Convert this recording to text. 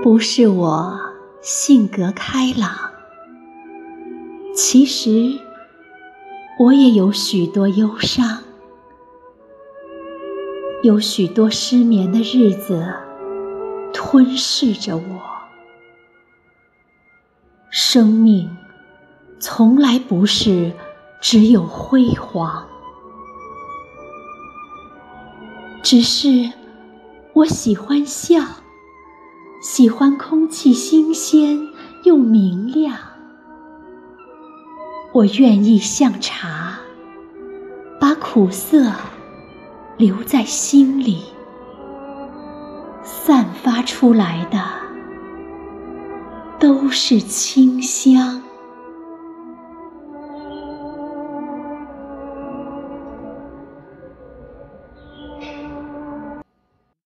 不是我性格开朗，其实我也有许多忧伤，有许多失眠的日子吞噬着我。生命从来不是只有辉煌，只是我喜欢笑。喜欢空气新鲜又明亮，我愿意像茶，把苦涩留在心里，散发出来的都是清香。